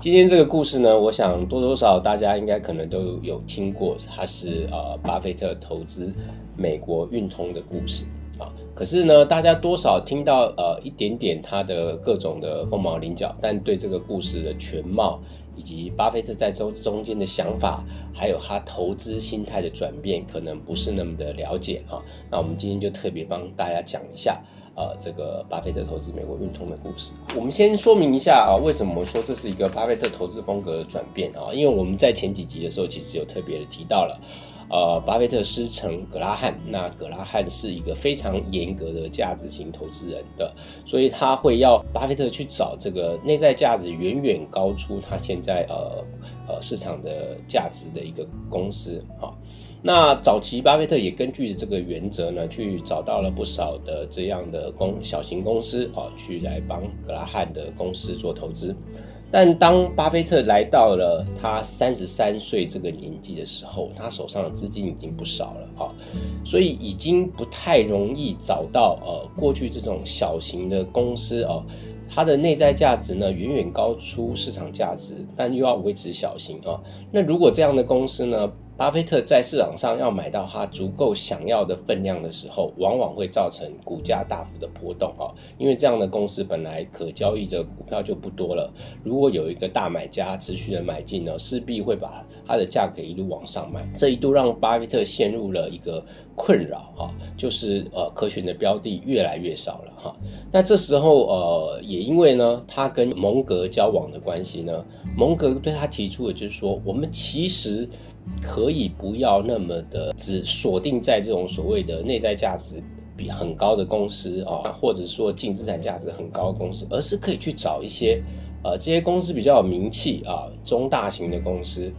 今天这个故事呢，我想多多少少大家应该可能都有听过，它是呃巴菲特投资美国运通的故事啊。可是呢，大家多少听到呃一点点他的各种的凤毛麟角，但对这个故事的全貌以及巴菲特在中中间的想法，还有他投资心态的转变，可能不是那么的了解啊。那我们今天就特别帮大家讲一下。呃，这个巴菲特投资美国运通的故事，我们先说明一下啊，为什么说这是一个巴菲特投资风格的转变啊？因为我们在前几集的时候，其实有特别的提到了，呃，巴菲特师承格拉汉，那格拉汉是一个非常严格的价值型投资人的，所以他会要巴菲特去找这个内在价值远远高出他现在呃呃市场的价值的一个公司啊。那早期巴菲特也根据这个原则呢，去找到了不少的这样的公小型公司啊，去来帮格拉汉的公司做投资。但当巴菲特来到了他三十三岁这个年纪的时候，他手上的资金已经不少了啊，所以已经不太容易找到呃过去这种小型的公司哦，它的内在价值呢远远高出市场价值，但又要维持小型啊。那如果这样的公司呢？巴菲特在市场上要买到他足够想要的分量的时候，往往会造成股价大幅的波动啊，因为这样的公司本来可交易的股票就不多了，如果有一个大买家持续的买进呢，势必会把它的价格一路往上卖，这一度让巴菲特陷入了一个困扰啊，就是呃可选的标的越来越少了哈。那这时候呃也因为呢他跟蒙格交往的关系呢，蒙格对他提出的就是说，我们其实。可以不要那么的只锁定在这种所谓的内在价值比很高的公司啊，或者说净资产价值很高的公司，而是可以去找一些呃这些公司比较有名气啊中大型的公司，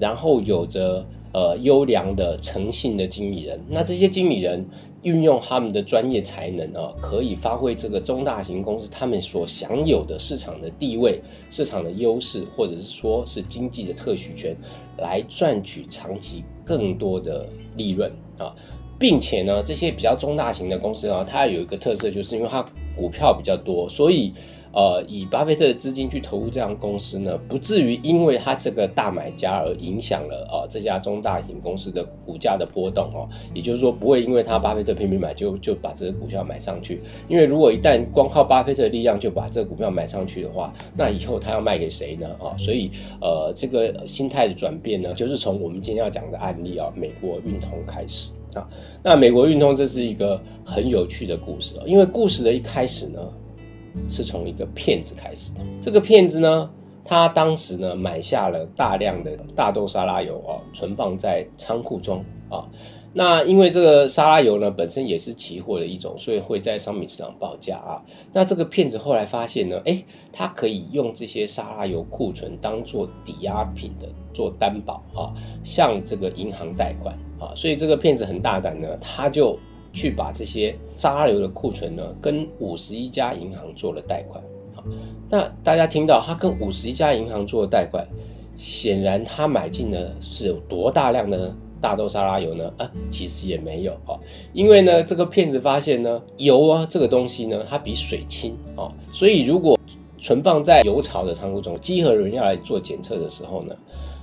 然后有着呃优良的诚信的经理人，那这些经理人。运用他们的专业才能啊，可以发挥这个中大型公司他们所享有的市场的地位、市场的优势，或者是说是经济的特许权，来赚取长期更多的利润啊，并且呢，这些比较中大型的公司啊，它有一个特色，就是因为它股票比较多，所以。呃，以巴菲特的资金去投入这样公司呢，不至于因为他这个大买家而影响了啊这家中大型公司的股价的波动哦。也就是说，不会因为他巴菲特拼命买就就把这个股票买上去。因为如果一旦光靠巴菲特的力量就把这个股票买上去的话，那以后他要卖给谁呢？啊，所以呃，这个心态的转变呢，就是从我们今天要讲的案例啊，美国运通开始啊。那美国运通这是一个很有趣的故事啊，因为故事的一开始呢。是从一个骗子开始的。这个骗子呢，他当时呢买下了大量的大豆沙拉油啊，存放在仓库中啊。那因为这个沙拉油呢本身也是期货的一种，所以会在商品市场报价啊。那这个骗子后来发现呢，哎，他可以用这些沙拉油库存当做抵押品的做担保啊，向这个银行贷款啊。所以这个骗子很大胆呢，他就。去把这些沙拉油的库存呢，跟五十一家银行做了贷款。好，那大家听到他跟五十一家银行做了贷款，显然他买进的是有多大量的大豆沙拉油呢？啊，其实也没有啊，因为呢，这个骗子发现呢，油啊这个东西呢，它比水轻啊，所以如果存放在油槽的仓库中，稽核人要来做检测的时候呢，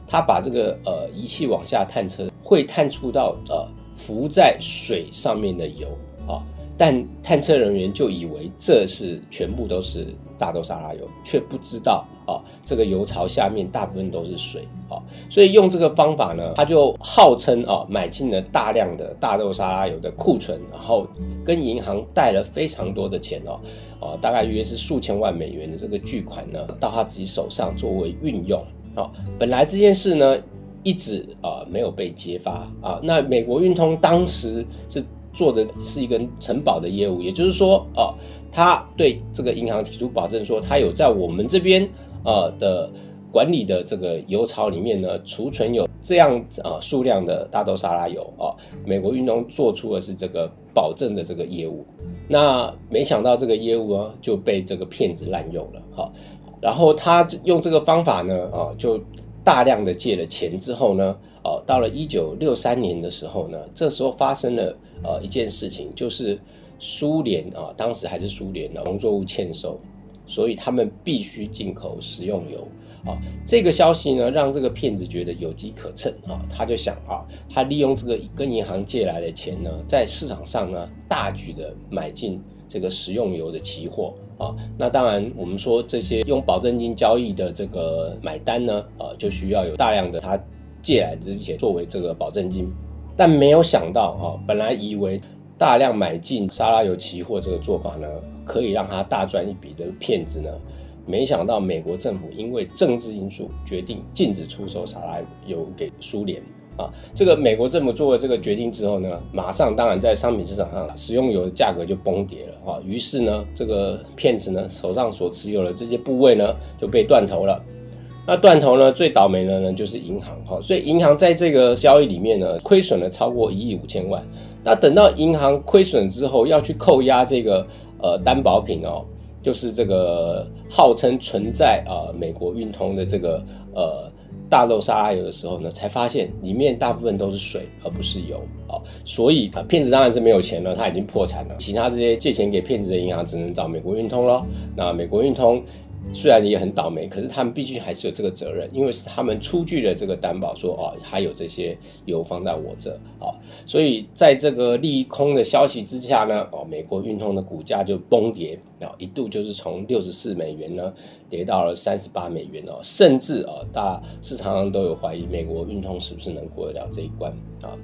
他把这个呃仪器往下探测，会探出到呃。浮在水上面的油啊，但探测人员就以为这是全部都是大豆沙拉油，却不知道啊，这个油槽下面大部分都是水啊，所以用这个方法呢，他就号称啊买进了大量的大豆沙拉油的库存，然后跟银行贷了非常多的钱哦，啊，大概约是数千万美元的这个巨款呢，到他自己手上作为运用啊，本来这件事呢。一直啊没有被揭发啊，那美国运通当时是做的是一个承保的业务，也就是说啊，他对这个银行提出保证，说他有在我们这边呃的管理的这个油槽里面呢储存有这样啊数量的大豆沙拉油啊，美国运通做出的是这个保证的这个业务，那没想到这个业务啊就被这个骗子滥用了，好，然后他用这个方法呢啊就。大量的借了钱之后呢，哦，到了一九六三年的时候呢，这时候发生了呃一件事情，就是苏联啊，当时还是苏联的农作物欠收，所以他们必须进口食用油。啊，这个消息呢，让这个骗子觉得有机可乘啊，他就想啊，他利用这个跟银行借来的钱呢，在市场上呢，大举的买进这个食用油的期货啊。那当然，我们说这些用保证金交易的这个买单呢，啊，就需要有大量的他借来的这些作为这个保证金。但没有想到啊，本来以为大量买进沙拉油期货这个做法呢，可以让他大赚一笔的骗子呢。没想到美国政府因为政治因素决定禁止出售沙拉油给苏联啊！这个美国政府做了这个决定之后呢，马上当然在商品市场上食用油的价格就崩跌了啊！于是呢，这个骗子呢手上所持有的这些部位呢就被断头了。那断头呢最倒霉的呢就是银行哈，所以银行在这个交易里面呢亏损了超过一亿五千万。那等到银行亏损之后要去扣押这个呃担保品哦。就是这个号称存在啊美国运通的这个呃大豆沙拉油的时候呢，才发现里面大部分都是水而不是油啊，所以啊骗子当然是没有钱了，他已经破产了，其他这些借钱给骗子的银行只能找美国运通咯。那美国运通。虽然也很倒霉，可是他们必须还是有这个责任，因为是他们出具了这个担保，说哦，还有这些油放在我这啊，所以在这个利空的消息之下呢，哦，美国运通的股价就崩跌啊，一度就是从六十四美元呢跌到了三十八美元哦，甚至啊，大市场上都有怀疑美国运通是不是能过得了这一关啊。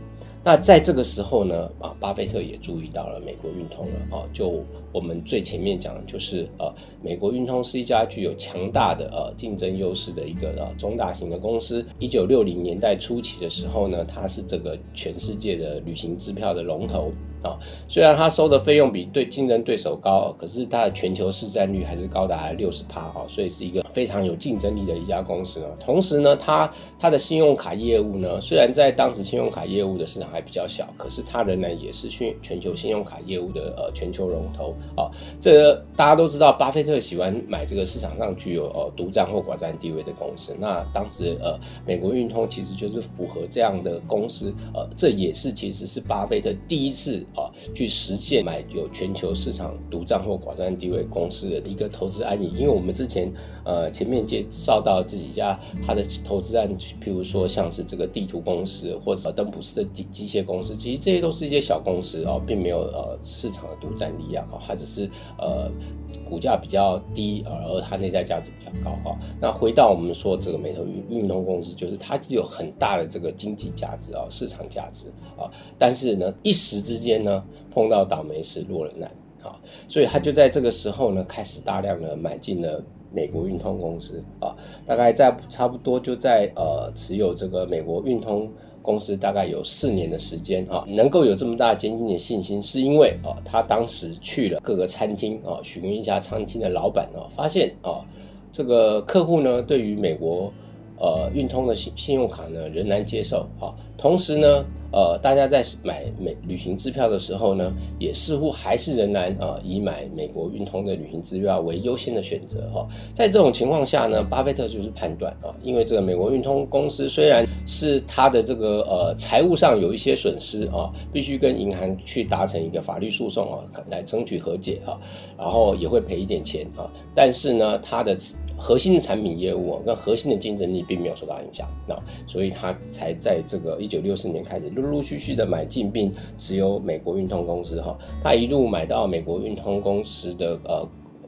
那在这个时候呢，啊，巴菲特也注意到了美国运通了啊。就我们最前面讲，就是呃，美国运通是一家具有强大的呃竞争优势的一个呃中大型的公司。一九六零年代初期的时候呢，它是这个全世界的旅行支票的龙头。啊，虽然它收的费用比对竞争对手高，可是它的全球市占率还是高达六十趴啊，所以是一个非常有竞争力的一家公司呢。同时呢，它它的信用卡业务呢，虽然在当时信用卡业务的市场还比较小，可是它仍然也是全全球信用卡业务的呃全球龙头啊。这大家都知道，巴菲特喜欢买这个市场上具有呃独占或寡占地位的公司。那当时呃，美国运通其实就是符合这样的公司，呃，这也是其实是巴菲特第一次。grandpa 去实现买有全球市场独占或寡占地位公司的一个投资案例，因为我们之前呃前面介绍到自己家它的投资案，譬如说像是这个地图公司或者登普斯的机机械公司，其实这些都是一些小公司哦，并没有呃市场的独占力量哦，它只是呃股价比较低，而它内在价值比较高哈。那回到我们说这个美投运运通公司，就是它有很大的这个经济价值啊，市场价值啊，但是呢一时之间。呢，碰到倒霉事落了难，啊，所以他就在这个时候呢，开始大量的买进了美国运通公司。啊，大概在差不多就在呃持有这个美国运通公司大概有四年的时间。啊，能够有这么大坚定的信心，是因为啊，他当时去了各个餐厅啊，询问一下餐厅的老板啊，发现啊，这个客户呢，对于美国呃运通的信信用卡呢，仍然接受。啊，同时呢。呃，大家在买美旅行支票的时候呢，也似乎还是仍然啊以买美国运通的旅行支票为优先的选择哈。在这种情况下呢，巴菲特就是判断啊，因为这个美国运通公司虽然是他的这个呃财务上有一些损失啊，必须跟银行去达成一个法律诉讼啊，来争取和解啊，然后也会赔一点钱啊，但是呢，他的。核心的产品业务跟核心的竞争力并没有受到影响，那所以他才在这个一九六四年开始陆陆续续的买进并持有美国运通公司哈，他一路买到美国运通公司的呃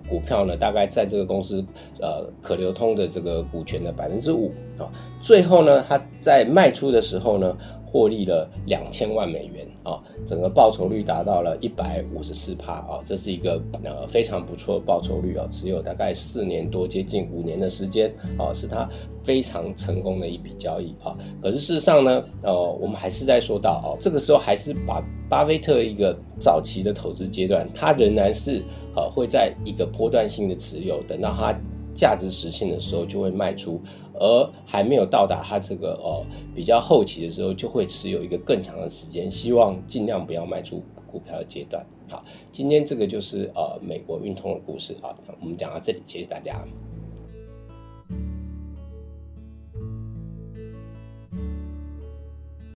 股票呢，大概在这个公司呃可流通的这个股权的百分之五啊，最后呢他在卖出的时候呢。获利了两千万美元啊，整个报酬率达到了一百五十四帕啊，这是一个呃非常不错的报酬率啊，只有大概四年多，接近五年的时间啊，是他非常成功的一笔交易啊。可是事实上呢，呃，我们还是在说到哦，这个时候还是把巴菲特一个早期的投资阶段，他仍然是呃会在一个波段性的持有，等到他。价值实现的时候就会卖出，而还没有到达它这个呃比较后期的时候，就会持有一个更长的时间，希望尽量不要卖出股票的阶段。好，今天这个就是呃美国运通的故事啊，我们讲到这里，谢谢大家。